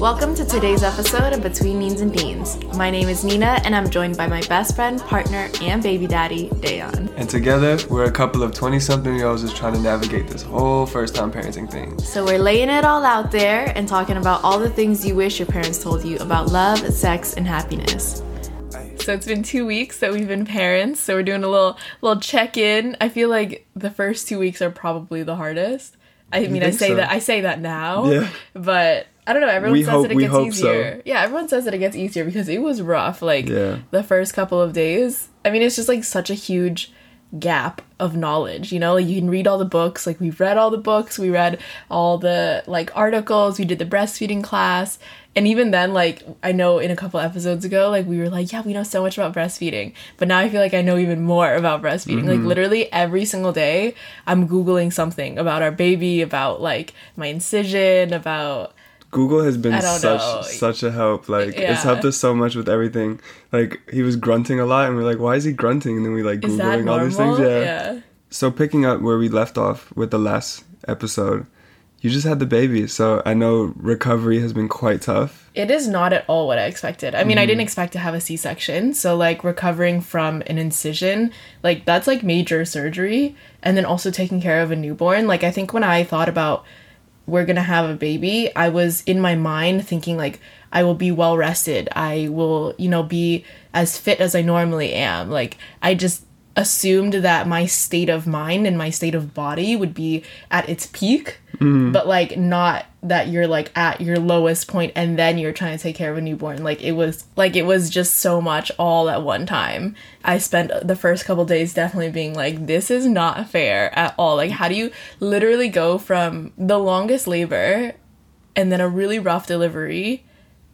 Welcome to today's episode of Between Neens and Deans. My name is Nina, and I'm joined by my best friend, partner, and baby daddy, Dayon. And together, we're a couple of 20 something year olds just trying to navigate this whole first time parenting thing. So, we're laying it all out there and talking about all the things you wish your parents told you about love, sex, and happiness. So it's been two weeks that we've been parents, so we're doing a little little check in. I feel like the first two weeks are probably the hardest. I mean, I say so? that I say that now, Yeah. but I don't know. Everyone We says hope- that it gets hope so. easier. Yeah, everyone says that it gets easier because it was rough. Like Yeah. the first couple of days. I mean, it's just like such a huge gap of knowledge. You know, like you can read all the books. Like we've read all the books. We read all the like articles. We did the breastfeeding class. And even then, like I know in a couple episodes ago, like we were like, yeah, we know so much about breastfeeding. But now I feel like I know even more about breastfeeding. Like Mm-hmm. literally every single day, I'm googling something about our baby, about like my incision, about Google has been such know. such a help. Like it's helped us so much with everything. Like he was grunting a lot, and we're like, "Why is he grunting?" And then we like is googling all these things. Yeah. yeah. So picking up where we left off with the last episode, you just had the baby. So I know recovery has been quite tough. It is not at all what I expected. I mean, I Mm-hmm. didn't expect to have a C section. So, like, recovering from an incision, like, that's like major surgery. And then also taking care of a newborn. Like, I think when I thought about we're gonna have a baby, I was in my mind thinking, like, I will be well rested. I will, you know, be as fit as I normally am. Like, I just assumed that my state of mind and my state of body would be at its peak mm. but like not that you're like at your lowest point and then you're trying to take care of a newborn. Like it was like it was just so much all at one time. I spent the first couple days definitely being like this is not fair at all. Like how do you literally go from the longest labor and then a really rough delivery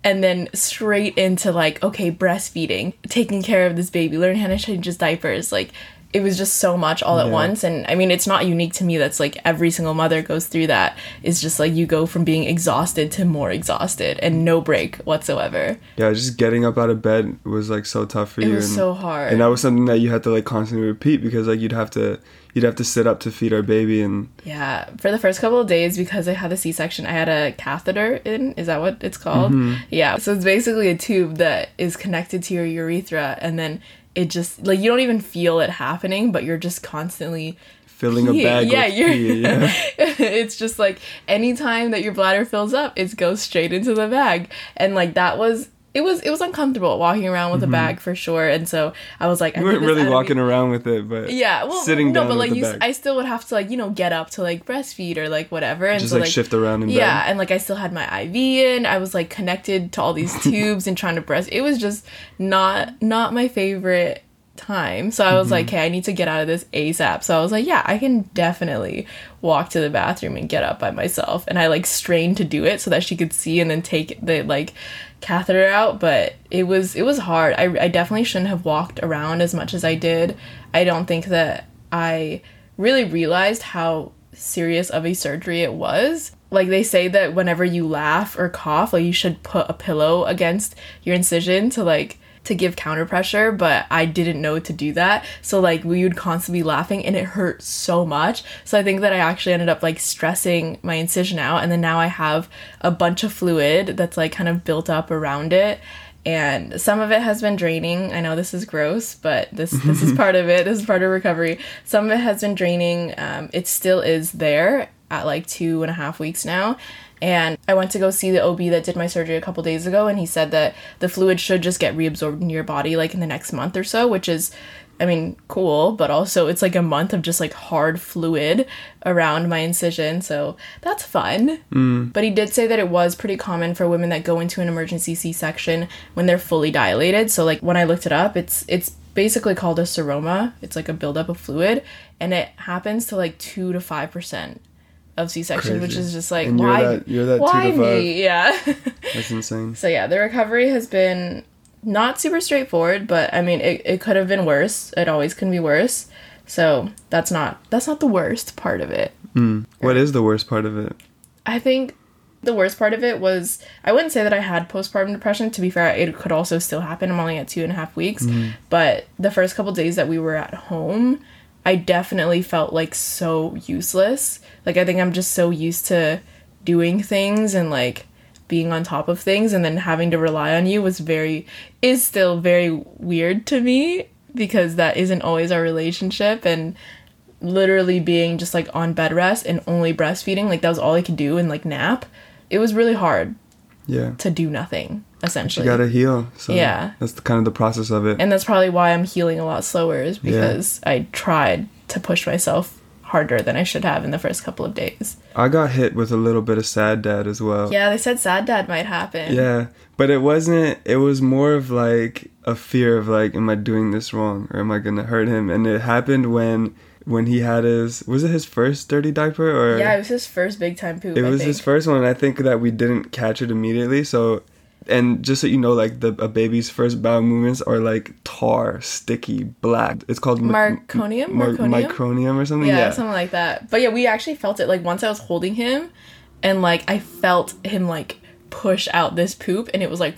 and then straight into like okay breastfeeding taking care of this baby learning how to change his diapers like it was just so much all at Yeah. once and i mean it's not unique to me that's like every single mother goes through that it's just like you go from being exhausted to more exhausted and no break whatsoever Yeah, just getting up out of bed was like so tough for you. it you. was and, so hard and that was something that you had to like constantly repeat because like you'd have to you'd have to sit up to feed our baby and Yeah, for the first couple of days because I had a C-section, I had a catheter in. Is that what it's called? Mm-hmm. Yeah. So it's basically a tube that is connected to your urethra and then it just like you don't even feel it happening, but you're just constantly filling a bag Yeah, you're pee. Yeah. it's just like anytime that your bladder fills up, it goes straight into the bag. And like that was it was it was uncomfortable walking around with a bag for sure. And so I was like, I Mm-hmm. We weren't really had to be- walking around with it, but yeah, well, sitting no, down but with like you. I still would have to like you know get up to like breastfeed or like whatever, and just so like, like shift around in yeah, bed. and like I still had my IV in. I was like connected to all these tubes and trying to breast. It was just not not my favorite time. So I was like, Mm-hmm. okay, I need to get out of this ASAP. So I was like, yeah, I can definitely walk to the bathroom and get up by myself. And I like strained to do it so that she could see and then take the like catheter out. But it was it was hard. I I definitely shouldn't have walked around as much as I did. I don't think that I really realized how serious of a surgery it was. Like they say that whenever you laugh or cough, like you should put a pillow against your incision to like to give counter pressure, but I didn't know to do that. So like we would constantly be laughing and it hurt so much. So I think that I actually ended up like stressing my incision out and then now I have a bunch of fluid that's like kind of built up around it and some of it has been draining. I know this is gross, but this this is part of it. This is part of recovery. Some of it has been draining. Um, it still is there at like two and a half weeks now. And I went to go see the OB that did my surgery a couple days ago, and he said that the fluid should just get reabsorbed into your body like in the next month or so, which is, I mean, cool, but also it's like a month of just like hard fluid around my incision, so that's fun. Mm. But he did say that it was pretty common for women that go into an emergency C-section when they're fully dilated. So like when I looked it up, it's it's basically called a seroma. It's like a buildup of fluid, and it happens to like two to five percent of C-sections, which is just like And you're why that- you're that why me? Yeah. That's insane. so yeah, the recovery has been not super straightforward, but I mean it, it could have been worse. It always can be worse. So that's not that's not the worst part of it. Hmm. What is the worst part of it? I think the worst part of it was I wouldn't say that I had postpartum depression. To be fair, it could also still happen. I'm only at two and a half weeks. Hmm. But the first couple days that we were at home, I definitely felt like so useless. Like I think I'm just so used to doing things and like being on top of things and then having to rely on you was very is still very weird to me because that isn't always our relationship and literally being just like on bed rest and only breastfeeding like that was all I could do and like nap it was really hard Yeah. to do nothing You essentially gotta heal. So Yeah. That's the, kind of the process of it. and that's probably why I'm healing a lot slower is because I tried to push myself harder than I should have in the first couple of days. I got hit with a little bit of sad dad as well. Yeah, they said sad dad might happen. Yeah, but it wasn't. It was more of like a fear of like, am I doing this wrong or am I gonna hurt him? And it happened when when he had his was it his first dirty diaper or Yeah, it was his first big time poop. it I was think. his first one. I think that we didn't catch it immediately. So, and just so you know, like the a baby's first bowel movements are like tar, sticky, black. It's called m- Marconium? Mar- Marconium? micronium or something. yeah, Yeah, something like that. But yeah, we actually felt it like once I was holding him and like I felt him like push out this poop and it was like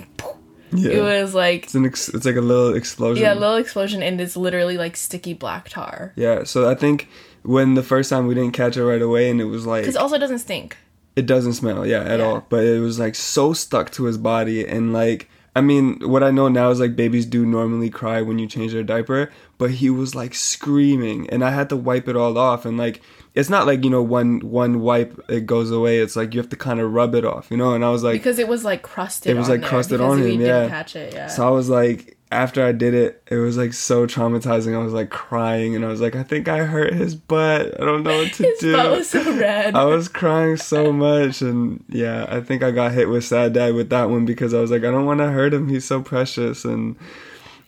yeah. it was like it's an ex- it's like a little explosion. yeah, a little explosion and it's literally like sticky black tar. Yeah, so I think when the first time we didn't catch it right away, and it was like Cuz also it doesn't stink. It doesn't smell, yeah, at Yeah. all. But it was like so stuck to his body, and like I mean, what I know now is like babies do normally cry when you change their diaper, but he was like screaming, and I had to wipe it all off, and like it's not like you know one one wipe it goes away. It's like you have to kind of rub it off, you know. And I was like, Because it was like crusted It was, like, crusted on him, yeah. catch it, yeah. So I was like, after I did it, it was like so traumatizing. I was like crying, and I was like, I think I hurt his butt. I don't know what to his do. butt was so red. I was crying so much, and yeah, I think I got hit with sad dad with that one because I was like, I don't want to hurt him. He's so precious, and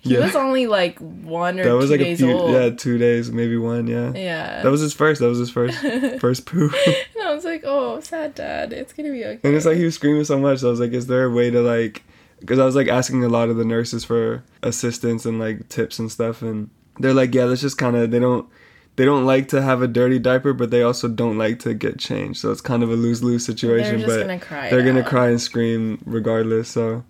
he yeah, was only like one or that two was like a days few, old. yeah, two days, maybe one, yeah. Yeah. That was his first. That was his first, first poop. and I was like, oh, sad dad. It's gonna be okay. And it's like he was screaming so much. So I was like, is there a way to like, because I was like asking a lot of the nurses for assistance and like tips and stuff, and they're like, yeah, let's just kind of they don't they don't like to have a dirty diaper, but they also don't like to get changed. So it's kind of a lose lose situation. They're just but gonna cry. they're gonna out. cry and scream regardless. So,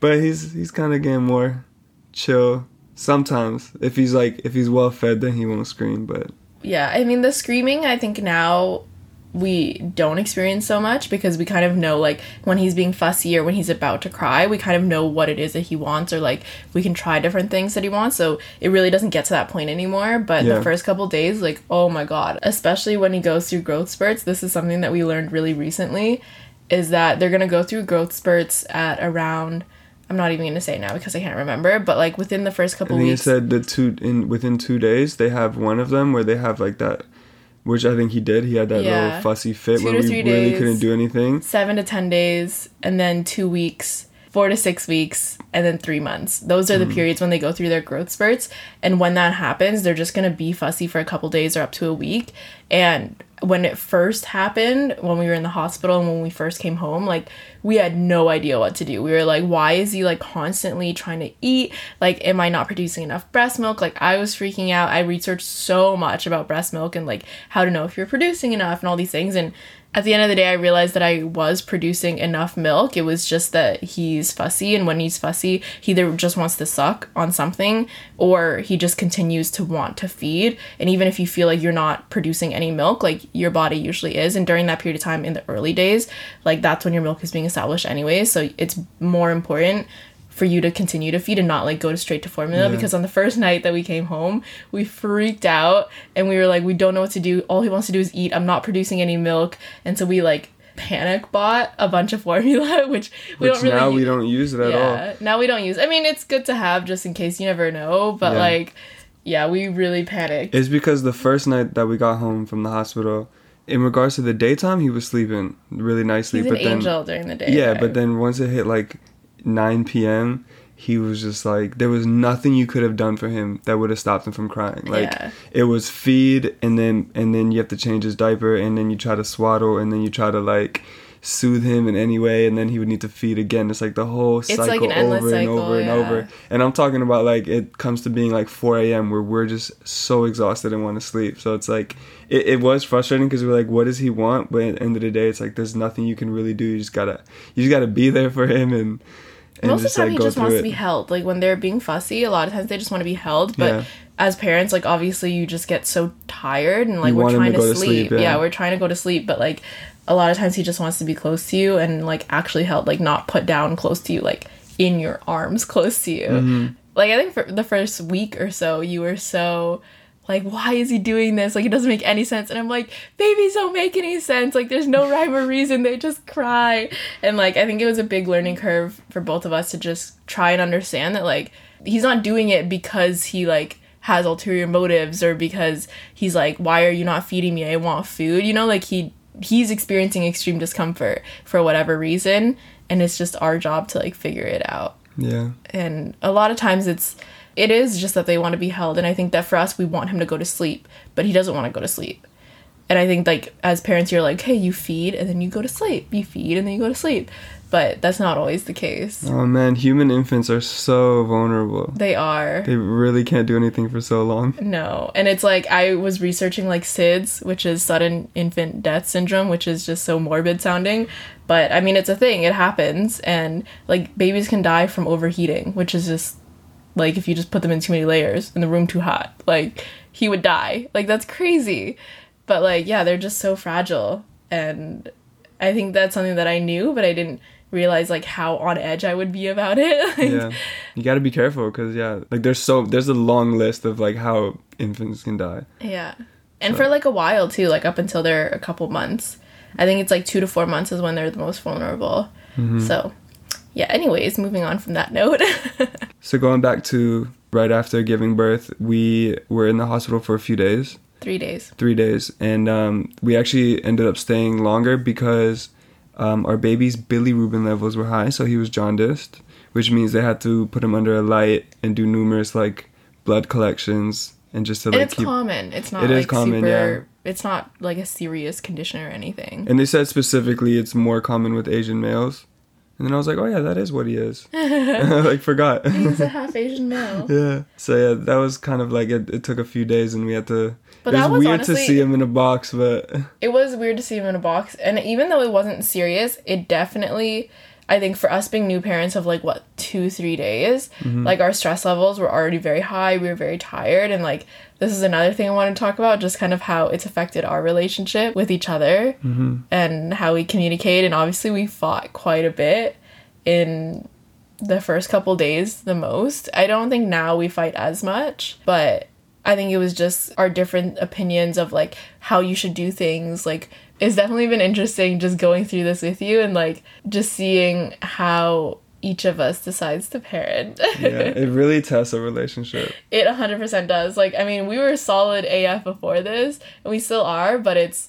but he's he's kind of getting more chill. Sometimes if he's like if he's well fed, then he won't scream. But Yeah, I mean the screaming. I think now we don't experience so much because we kind of know like when he's being fussy or when he's about to cry we kind of know what it is that he wants or like we can try different things that he wants. So it really doesn't get to that point anymore. But Yeah. the first couple days like oh my god. Especially when he goes through growth spurts. This is something that we learned really recently is that they're gonna go through growth spurts at around i'm not even gonna say now because i can't remember but like within the first couple he weeks. said that two in within two days they have one of them where they have like that, which I think he did. He had that Yeah. little fussy fit Two where we really days. couldn't do anything. seven to ten days, and then two weeks, four to six weeks, and then three months. Those are the hmm. periods when they go through their growth spurts. And when that happens, they're just gonna be fussy for a couple days or up to a week. And when it first happened, when we were in the hospital and when we first came home, like we had no idea what to do. We were like, why is he like constantly trying to eat? Like, am I not producing enough breast milk? Like, I was freaking out. I researched so much about breast milk and like how to know if you're producing enough and all these things. And at the end of the day, I realized that I was producing enough milk. It was just that he's fussy, and when he's fussy, he either just wants to suck on something or he just continues to want to feed. And even if you feel like you're not producing any milk, like your body usually is, and during that period of time in the early days, like that's when your milk is being established anyway. So it's more important for you to continue to feed and not like go to straight to formula Yeah. because on the first night that we came home we freaked out and we were like we don't know what to do all he wants to do is eat i'm not producing any milk and so we like panic bought a bunch of formula which we Which don't really now u- we don't use it at all. now we don't use i mean it's good to have just in case you never know but Yeah. like yeah we really panicked It's because the first night that we got home from the hospital, in regards to the daytime, he was sleeping really nicely. he's an but then angel during the day yeah, but then once it hit like 9 p.m., he was just like there was nothing you could have done for him that would have stopped him from crying. Like Yeah. it was feed and then and then you have to change his diaper and then you try to swaddle and then you try to like soothe him in any way and then he would need to feed again. It's like the whole cycle like an over and cycle, over and over. And I'm talking about like it comes to being like 4 a.m. where we're just so exhausted and want to sleep. So it's like it, it was frustrating because we're like, what does he want? But at the end of the day, it's like there's nothing you can really do. You just gotta you just gotta be there for him and and most of the time like he just wants it. to be held like when they're being fussy a lot of times they just want to be held but Yeah. as parents like obviously you just get so tired and like You we're trying to to, to sleep, sleep, yeah. yeah we're trying to go to sleep but like a lot of times he just wants to be close to you and like actually held like not put down close to you like in your arms close to you. Mm-hmm. Like i think for the first week or so you were so like why is he doing this? Like it doesn't make any sense. And i'm like babies don't make any sense. Like there's no rhyme or reason. They just cry. And like i think it was a big learning curve for both of us to just try and understand that like he's not doing it because he like has ulterior motives or because he's like why are you not feeding me? I want food. You know like he he's experiencing extreme discomfort for whatever reason and it's just our job to like figure it out Yeah. and a lot of times it's it is just that they want to be held and i think that for us we want him to go to sleep but he doesn't want to go to sleep and i think like as parents you're like hey you feed and then you go to sleep. You feed and then you go to sleep. But that's not always the case. Oh man, human infants are so vulnerable. they are. They really can't do anything for so long. no. And it's like i was researching like sids which is sudden infant death syndrome which is just so morbid sounding. But i mean it's a thing. It happens. And like babies can die from overheating which is just like if you just put them in too many layers and the room too hot like he would die. Like that's crazy but like yeah they're just so fragile and i think that's something that i knew but i didn't realize like how on edge i would be about it Like, Yeah. You got to be careful cuz yeah, like there's so there's a long list of like how infants can die. Yeah. And for like a while too, like up until they're a couple months. I think it's like two to four months is when they're the most vulnerable. Mm-hmm. So, yeah, anyways, moving on from that note. So going back to right after giving birth, we were in the hospital for a few days. Three days. three days, and um, we actually ended up staying longer because um, our baby's bilirubin levels were high, so he was jaundiced, which means they had to put him under a light and do numerous like blood collections and just to And like it's keep. common. It's not It is like common, super. It's not like a serious condition or anything. And they said specifically it's more common with Asian males, and then I was like, oh yeah, that is what he is. I like forgot. He's a half Asian male. yeah. So yeah, that was kind of like it. It took a few days, and we had to. But it was, that was weird to see him in a box, but It was weird to see him in a box, and even though it wasn't serious, it definitely. I think for us being new parents of like what two three days, mm-hmm. like our stress levels were already very high. We were very tired, and like this is another thing I want to talk about, just kind of how it's affected our relationship with each other mm-hmm. and how we communicate. And obviously, we fought quite a bit in the first couple days the most. I don't think now we fight as much, but I think it was just our different opinions of like how you should do things. Like it's definitely been interesting just going through this with you and like just seeing how each of us decides to parent. yeah, it really tests a relationship. it 100% does. Like I mean, we were solid AF before this and we still are, but it's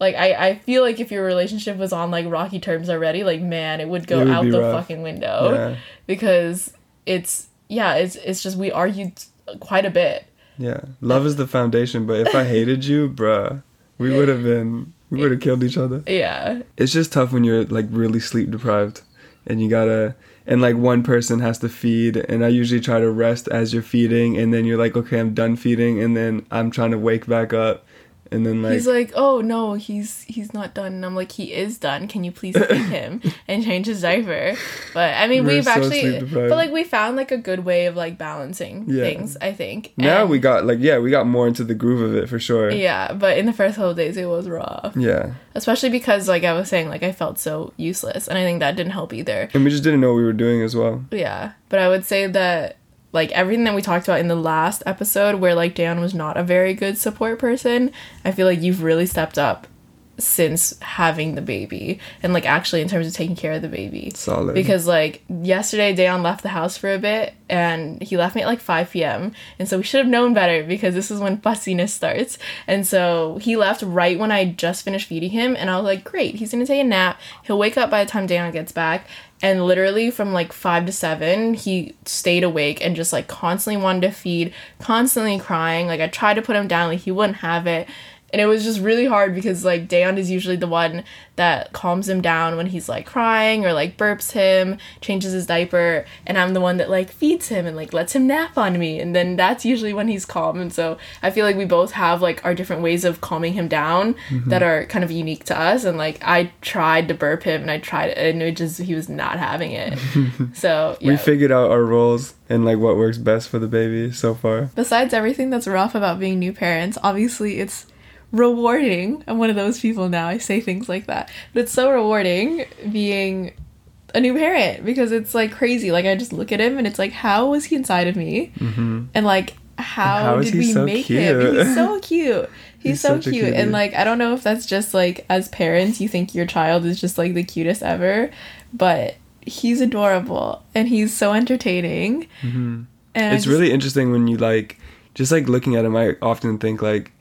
like I, I feel like if your relationship was on like rocky terms already, like man, it would go It would out the rough. fucking window Yeah. because it's yeah, it's it's just we argued quite a bit. Yeah, love is the foundation. But if I hated you, bruh, we would have been, we would have killed each other. Yeah. It's just tough when you're like really sleep deprived, and you gotta, and like one person has to feed, and I usually try to rest as you're feeding, and then you're like, okay, I'm done feeding, and then I'm trying to wake back up, and then like, he's like, "Oh no, he's he's not done." And I'm like, "He is done. Can you please feed him and change his diaper?" But I mean, We're we've so actually, but like we found like a good way of like balancing Yeah. things. I think now And- we got like yeah, we got more into the groove of it for sure. yeah. But in the first couple of days, it was rough, Yeah, especially because like I was saying, like I felt so useless, and I think that didn't help either. and we just didn't know what we were doing as well. Yeah, but I would say that like everything that we talked about in the last episode where like Dan was not a very good support person, I feel like you've really stepped up since having the baby and like actually in terms of taking care of the baby. Solid. Because like yesterday Dayon left the house for a bit and he left me at like 5 p.m. And so we should have known better because this is when fussiness starts. And so he left right when I just finished feeding him and I was like, great, he's gonna take a nap. He'll wake up by the time Dayon gets back. And literally from like five to seven, he stayed awake and just like constantly wanted to feed, constantly crying. Like I tried to put him down, like he wouldn't have it. And it was just really hard because like Dayon is usually the one that calms him down when he's like crying or like burps him, changes his diaper, and I'm the one that like feeds him and like lets him nap on me. And then that's usually when he's calm. And so I feel like we both have like our different ways of calming him down mm-hmm. that are kind of unique to us. And like I tried to burp him and I tried and it just he was not having it. so yeah. We figured out our roles and like what works best for the baby so far. Besides everything that's rough about being new parents, obviously it's rewarding. I'm one of those people now. I say things like that. But it's so rewarding being a new parent because it's like crazy. Like I just look at him and it's like, how was he inside of me? Mm-hmm. And like, how, how is did we so make him? He's so cute. He's, He's so cute. And like, I don't know if that's just like as parents, you think your child is just like the cutest ever, but he's adorable and he's so entertaining. Mhm. And it's just- really interesting when you like just like looking at him i often think like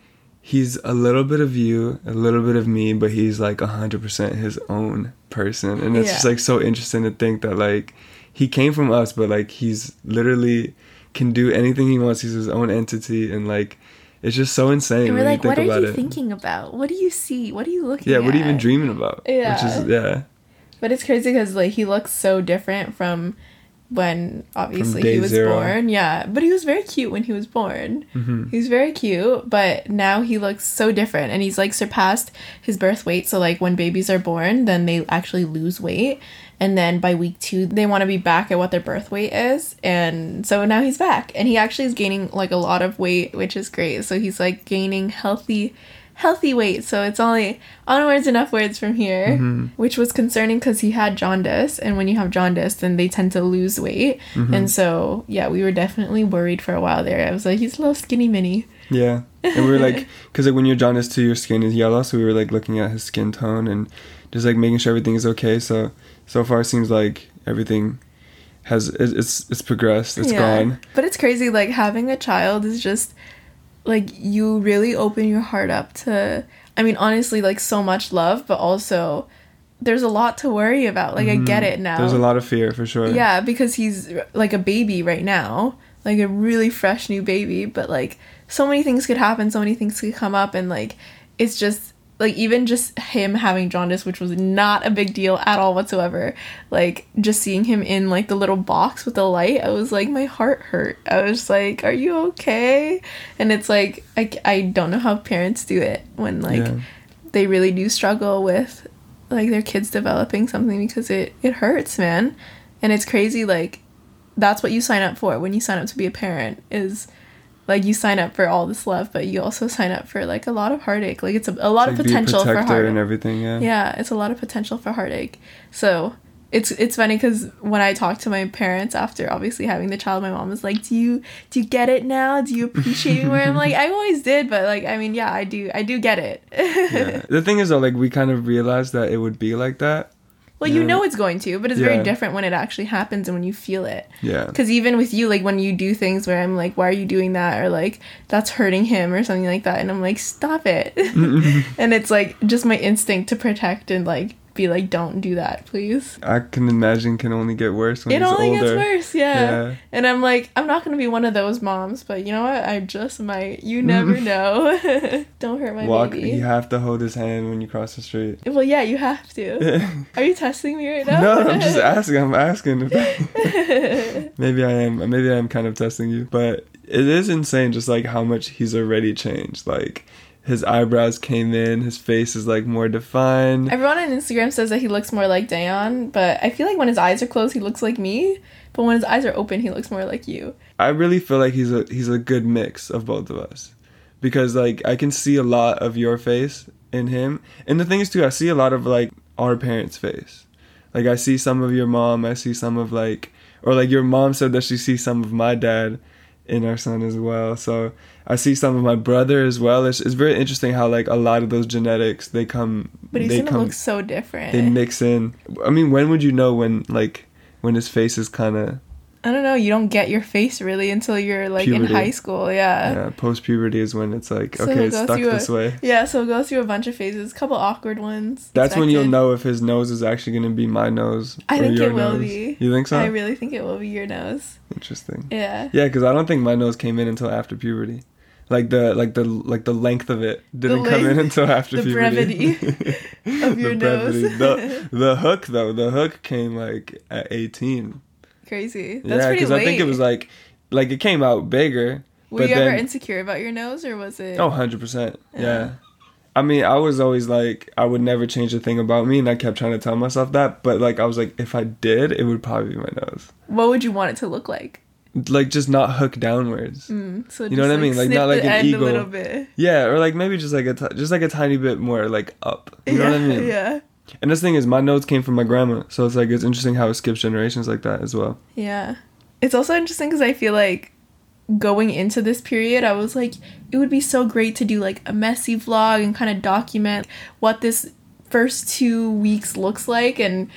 he's a little bit of you a little bit of me but he's like 100% his own person and it's just like so interesting to think that like he came from us but like he's literally can do anything he wants he's his own entity and like it's just so insane And we're like, what are you it thinking about? What do you see? What are you looking at? yeah at? what are you even dreaming about which Yeah. is yeah But it's crazy because like he looks so different from when obviously he was zero. born. Yeah, but he was very cute when he was born. Mhm. He was very cute, but now he looks so different, and he's like surpassed his birth weight. So like when babies are born, then they actually lose weight, and then by week two they want to be back at what their birth weight is, and so now he's back, and he actually is gaining like a lot of weight, which is great. So he's like gaining healthy healthy weight so it's only onwards and upwards from here Mm-hmm. which was concerning because he had jaundice and when you have jaundice then they tend to lose weight Mm-hmm. and so yeah we were definitely worried for a while there i was like he's a little skinny mini Yeah, and we were like, because like when you're jaundice too, your skin is yellow, so we were like looking at his skin tone and just like making sure everything is okay. So so far, it seems like everything has it's it's progressed. It's gone. but it's crazy like having a child is just like you really open your heart up to i mean honestly like so much love but also there's a lot to worry about like i get it now Mm-hmm. There's a lot of fear for sure. Yeah, because he's like a baby right now, like a really fresh new baby, but like so many things could happen, so many things could come up and like it's just like even just him having jaundice, which was not a big deal at all whatsoever. Like just seeing him in like the little box with the light, I was like my heart hurt. I was like, "Are you okay?" And it's like I I don't know how parents do it when like Yeah. they really do struggle with like their kids developing something because it it hurts man and it's crazy like that's what you sign up for when you sign up to be a parent is like you sign up for all this love but you also sign up for like a lot of heartache like it's a, a lot Like, of potential for heartache and everything. Yeah. yeah it's a lot of potential for heartache so it's it's funny because when I talked to my parents after obviously having the child, my mom was like, "Do you do you get it now? Do you appreciate me?" Where I'm like, "I always did, but like, I mean, yeah, I do, I do get it." yeah. The thing is though, like we kind of realized that it would be like that. Well, you Yeah. know it's going to, but it's Yeah. very different when it actually happens and when you feel it. Yeah. Because even with you, like when you do things where I'm like, why are you doing that? Or like, that's hurting him or something like that. And I'm like, stop it. and it's like just my instinct to protect and like be like, don't do that, please. I can imagine can only get worse when It he's only gets worse, yeah. Yeah. And I'm like, I'm not to be one of those moms, but you know what? I just might. You never know. don't hurt my Walk. baby. You have to hold his hand when you cross the street. Well, yeah, you have to. Are you testing me right now? no, I'm just asking. I'm asking. maybe I am. Maybe I am kind of testing you, but it is insane. Just like how much he's already changed. Like his eyebrows came in. His face is like more defined. Everyone on Instagram says that he looks more like Dayon, but I feel like when his eyes are closed, he looks like me. But when his eyes are open, he looks more like you. I really feel like he's a he's a good mix of both of us, because like I can see a lot of your face in him, and the thing is too, I see a lot of like our parents' face. Like I see some of your mom, I see some of like, or like your mom said that she sees some of my dad in our son as well. So I see some of my brother as well. It's, it's very interesting how like a lot of those genetics they come, But he's they gonna come, look so different. they mix in. I mean, when would you know when like when his face is kind of I don't know. You don't get your face really until you're like in high school. Yeah. yeah, post puberty is when it's like So okay, it's stuck this a- way. Yeah. So go through a bunch of phases, a couple awkward ones. That's when you'll know if his nose is actually going to be my nose. I think it will nose. be. You think so? I really think it will be your nose. Interesting. Yeah. Yeah, because I don't think my nose came in until after puberty. Like the like the like the length of it didn't come in until after the puberty. brevity of your nose. The, the hook though, the hook came like at eighteen. Crazy. That's yeah, pretty because late. I think it was like like it came out bigger. Were you ever insecure about your nose, or was it? Oh, 100%. Yeah. Yeah. I mean, I was always like, I would never change a thing about me, and I kept trying to tell myself that. But like, I was like, if I did, it would probably be my nose. What would you want it to look like? like just not hook downwards. Mm, so You know what I mean? Like, not like an eagle. a little bit. Yeah, or like maybe just like a t- just like a tiny bit more like up. You know what I mean? Yeah. And this thing is, my notes came from my grandma, so it's like it's interesting how it skips generations like that as well. Yeah. It's also interesting because I feel like going into this period, I was like, it would be so great to do like a messy vlog and kind of document what this first two weeks looks like. And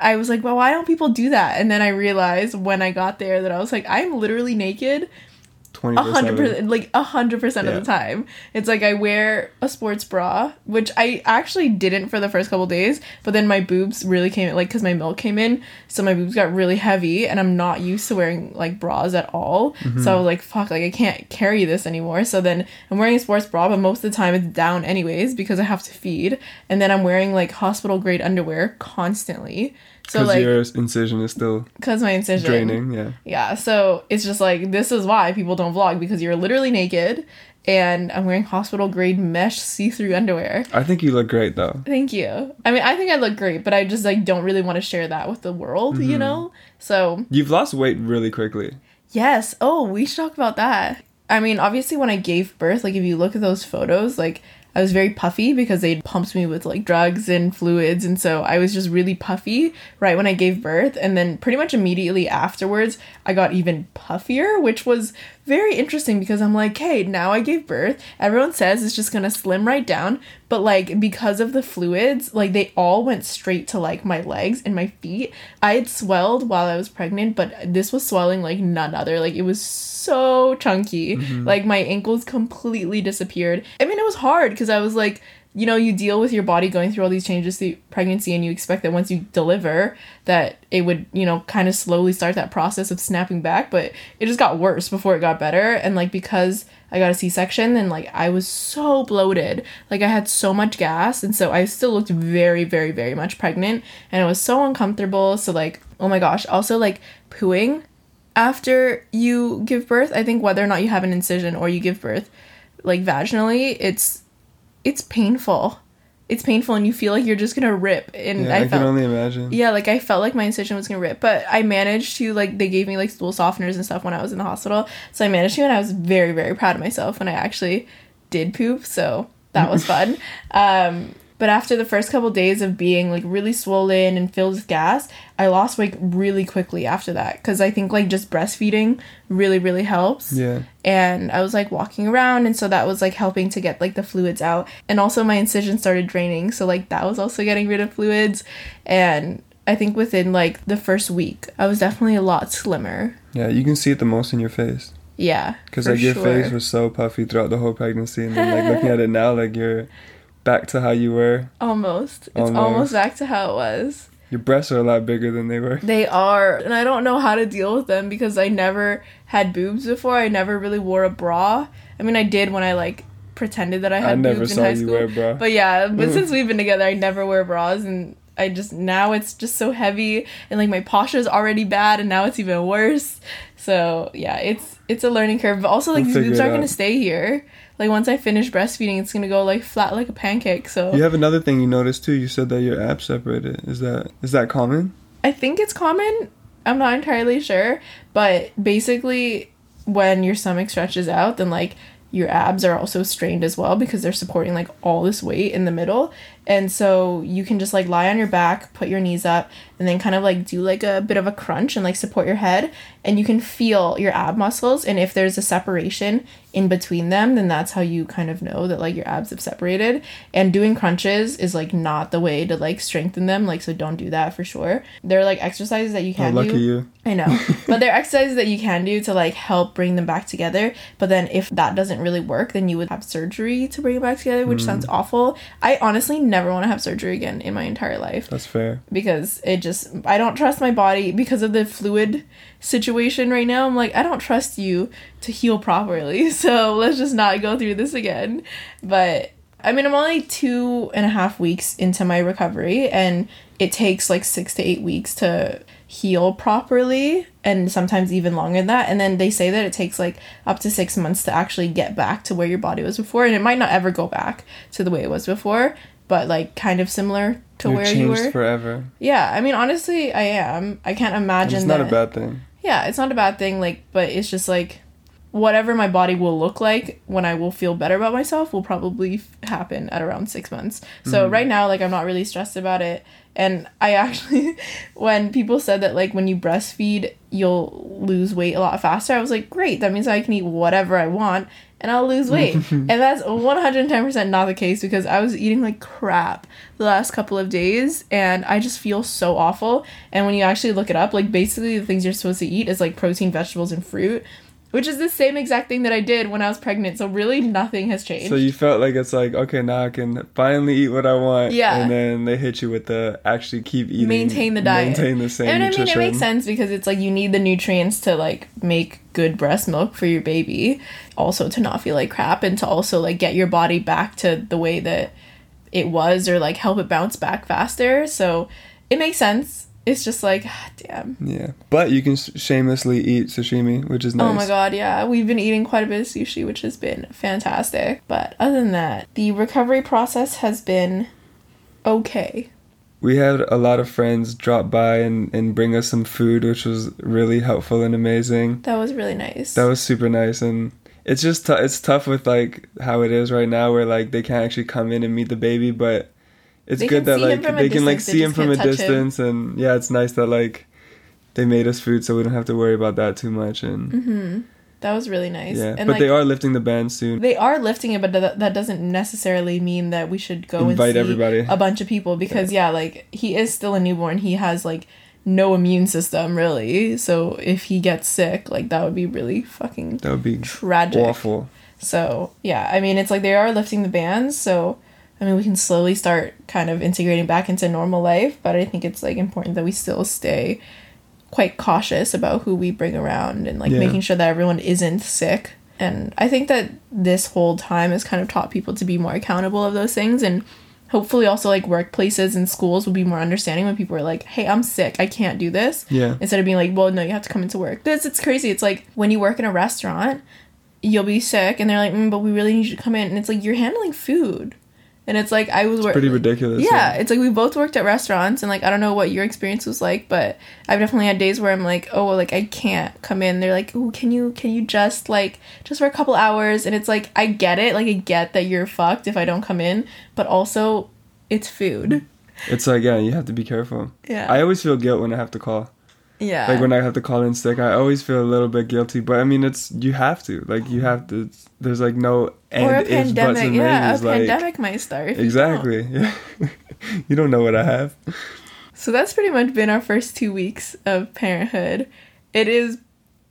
I was like, well, why don't people do that? And then I realized when I got there that I was like, I'm literally naked Twenty a hundred percent. like a hundred percent of the time. It's like i wear a sports bra which i actually didn't for the first couple days but then my boobs really came like because my milk came in so my boobs got really heavy and i'm not used to wearing like bras at all. So i mm-hmm. was like fuck like i can't carry this anymore. So then i'm wearing a sports bra but most of the time it's down anyways because i have to feed and then i'm wearing like hospital grade underwear constantly so Because like your incision is still because my incision draining. Yeah. yeah, so it's just like this is why people don't vlog because you're literally naked and I'm wearing hospital grade mesh see-through underwear. I think you look great though. Thank you. I mean, I think I look great, but I just like don't really want to share that with the world, you mm-hmm. know? So, You've lost weight really quickly. yes. Oh, we should talk about that. I mean, obviously when I gave birth, like if you look at those photos, like I was very puffy because they pumped me with like drugs and fluids and so I was just really puffy right when I gave birth and then pretty much immediately afterwards I got even puffier which was very interesting because I'm like hey now I gave birth. Everyone says it's just gonna slim right down but like because of the fluids like they all went straight to like my legs and my feet. I had swelled while I was pregnant but this was swelling like none other. Like it was so chunky. Mm-hmm. Like my ankles completely disappeared. I mean was hard because I was like you know you deal with your body going through all these changes through pregnancy and you expect that once you deliver that it would you know kind of slowly start that process of snapping back but it just got worse before it got better. And like because i got a c-section and like i was so bloated. Like i had so much gas and so i still looked very very very much pregnant and it was so uncomfortable. So like oh my gosh. Also like pooing after you give birth i think whether or not you have an incision or you give birth like vaginally it's it's painful. It's painful and you feel like you're just gonna rip and Yeah, i, I, can felt only imagine. yeah like i felt like my incision was gonna rip but i managed to like they gave me like stool softeners and stuff when i was in the hospital. So i managed to and i was very very proud of myself when i actually did poop so that was fun. Um but after the first couple days of being like really swollen and filled with gas i lost weight really quickly after that because i think like just breastfeeding really really helps Yeah. and I was like walking around and so that was like helping to get like the fluids out and also my incision started draining so like that was also getting rid of fluids and I think within like the first week I was definitely a lot slimmer Yeah, you can see it the most in your face. yeah Because like your sure. face was so puffy throughout the whole pregnancy, and then like looking at it now, like you're back to how you were. almost it's Almost. almost back to how it was Your breasts are a lot bigger than they were. They are, and I don't know how to deal with them because I never had boobs before. I never really wore a bra. I mean, I did when I like pretended that I had I never boobs in saw high you school. wear a bra. But yeah, but since we've been together, I never wear bras, and I just now it's just so heavy, and like my posture is already bad, and now it's even worse. So yeah, it's it's a learning curve. But also like We'll these boobs aren't gonna stay here. Like once I finish breastfeeding, it's gonna go like flat like a pancake. So You have another thing you noticed too. You said that your abs separated. Is that is that common? I think it's common. I'm not entirely sure, but basically, when your stomach stretches out, then like your abs are also strained as well because they're supporting like all this weight in the middle. And so you can just like lie on your back, put your knees up, and then kind of like do like a bit of a crunch and like support your head. And you can feel your ab muscles. And if there's a separation in between them, then that's how you kind of know that like your abs have separated. And doing crunches is like not the way to like strengthen them. Like, so don't do that for sure. There are like exercises that you Oh, can lucky do. you. I know. but there are exercises that you can do to like help bring them back together. But then if that doesn't really work, then you would have surgery to bring it back together, which mm. sounds awful. I honestly never want to have surgery again in my entire life That's fair. because it just I don't trust my body because of the fluid situation right now. I'm like, I don't trust you to heal properly. So let's just not go through this again. But I mean, I'm only two and a half weeks into my recovery, and it takes like six to eight weeks to heal properly, and sometimes even longer than that. And then they say that it takes like up to six months to actually get back to where your body was before, and it might not ever go back to the way it was before, but like kind of similar to You're where you changed were. forever. Yeah, I mean, honestly, I am. I can't And imagine it's not that. a bad thing. yeah, it's not a bad thing. Like, but it's just like whatever my body will look like when I will feel better about myself will probably f- happen at around six months. So Mm-hmm. right now, like I'm not really stressed about it. And I actually, when people said that like when you breastfeed you'll lose weight a lot faster, I was like, great, that means I can eat whatever I want and I'll lose weight. and that's 110% not the case because I was eating like crap the last couple of days and I just feel so awful. And when you actually look it up, like basically the things you're supposed to eat is like protein, vegetables, and fruit. Which is the same exact thing that I did when I was pregnant. So really nothing has changed. So you felt like it's like okay now I can finally eat what I want. Yeah. And then they hit you with the actually keep eating. maintain the diet. Maintain the same and I mean, nutrition. it makes sense because it's like you need the nutrients to like make good breast milk for your baby, also to not feel like crap, and to also like get your body back to the way that it was, or like help it bounce back faster. So it makes sense. It's just like, ah, damn. Yeah, but you can sh- shamelessly eat sashimi, which is nice. Oh my god, yeah. We've been eating quite a bit of sushi, which has been fantastic. But other than that, the recovery process has been okay. We had a lot of friends drop by and, and bring us some food, which was really helpful and amazing. That was really nice. That was super nice, and it's just t- it's tough with like how it is right now, where like they can't actually come in and meet the baby, but it's They good that like they can like see him from a distance, and yeah, it's nice that like they made us food, so we don't have to worry about that too much, and mm-hmm. That was really nice. yeah, And but like, they are lifting the ban soon. They are lifting it, but that, that doesn't necessarily mean that we should go Invite everybody. a bunch of people because yeah. like he is still a newborn. He has like no immune system really. So if he gets sick, like that would be really fucking That would be tragic. awful. So yeah, I mean it's like they are lifting the bans, so I mean we can slowly start kind of integrating back into normal life, but I think it's like important that we still stay quite cautious about who we bring around and like Yeah. making sure that everyone isn't sick. And I think that this whole time has kind of taught people to be more accountable of those things and hopefully also like workplaces and schools will be more understanding when people are like, "Hey, I'm sick. I can't do this." Yeah. instead of being like, well, no, you have to come into work. Because it's crazy. It's like when you work in a restaurant, you'll be sick, and they're like, mm, but we really need you to come in. And it's like, you're handling food. And it's like, I was working. Pretty ridiculous. Yeah, it's like we both worked at restaurants, and like, I don't know what your experience was like, but I've definitely had days where I'm like, oh, well, like, I can't come in. They're like, oh, can you, can you just, like, just for a couple hours? And it's like, I get it. Like, I get that you're fucked if I don't come in, but also, it's food. It's like yeah, you have to be careful. Yeah. I always feel guilt when I have to call. Yeah. Like when I have to call in sick, I always feel a little bit guilty. But I mean, it's you have to. Like you have to. There's like no end or a pandemic. and Yeah, a maybes. Like pandemic might start. if you exactly. Yeah. you don't know what I have. So that's pretty much been our first two weeks of parenthood. It is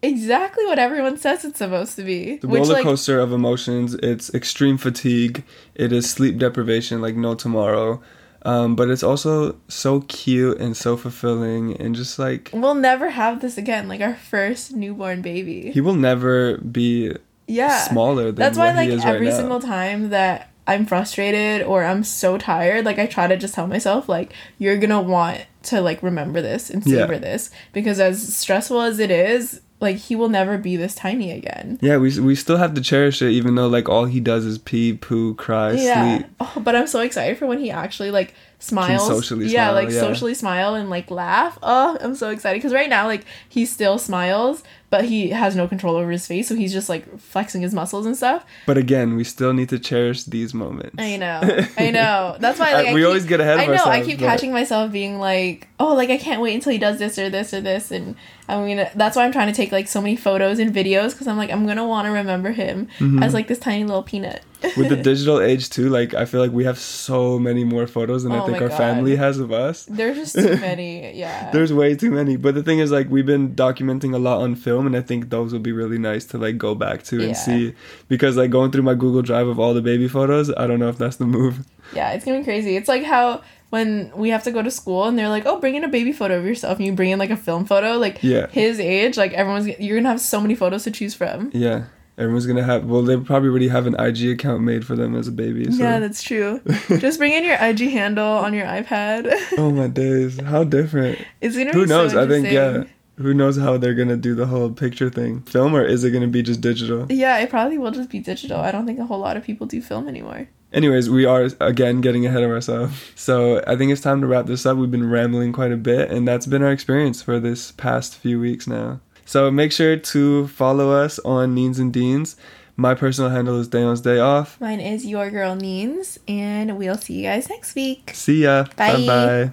exactly what everyone says it's supposed to be. The which roller like coaster of emotions. It's extreme fatigue. It is sleep deprivation like no tomorrow. Um, but it's also so cute and so fulfilling and just like we'll never have this again. Like our first newborn baby. he will never be yeah. smaller than That's why like right every now. single time that I'm frustrated or I'm so tired, like I try to just tell myself like you're gonna want to like remember this and Yeah. savor this because as stressful as it is, like he will never be this tiny again. Yeah, we we still have to cherish it, even though like all he does is pee, poo, cry, yeah. sleep. Oh, but I'm so excited for when he actually like smiles. socially yeah, smile, like yeah. socially smile and like laugh. Oh, I'm so excited because right now like he still smiles, but he has no control over his face, so he's just like flexing his muscles and stuff. But again, we still need to cherish these moments. I know, I know. That's why like I we keep- always get ahead of ourselves. I know. I keep but- catching myself being like, oh, like I can't wait until he does this or this or this, and I mean that's why I'm trying to take like so many photos and videos because I'm like I'm gonna want to remember him Mm-hmm. as like this tiny little peanut. With the digital age too, like I feel like we have so many more photos than I Oh think our God. family has of us. There's just too many. Yeah. There's way too many. But the thing is like we've been documenting a lot on film and I think those will be really nice to like go back to and Yeah. see because like going through my Google Drive of all the baby photos, I don't know if that's the move. Yeah, it's gonna be crazy. It's like how when we have to go to school and they're like, "Oh, bring in a baby photo of yourself," and you bring in like a film photo. Like Yeah. his age, like everyone's you're gonna have so many photos to choose from. Yeah. Everyone's gonna have well they probably already have an IG account made for them as a baby. So. Yeah, that's true. Just bring in your IG handle on your iPad. oh my days. How different. it's gonna Who knows? So I think yeah. Who knows how they're gonna do the whole picture thing? Film or is it gonna be just digital? Yeah, it probably will just be digital. I don't think a whole lot of people do film anymore. Anyways, we are again getting ahead of ourselves. So I think it's time to wrap this up. We've been rambling quite a bit, and that's been our experience for this past few weeks now. So make sure to follow us on Neens and Deans. My personal handle is Dayon's Day Off. Mine is your girl Neens, and we'll see you guys next week. See ya. Bye. Bye bye.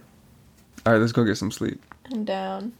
All right, let's go get some sleep. I'm down.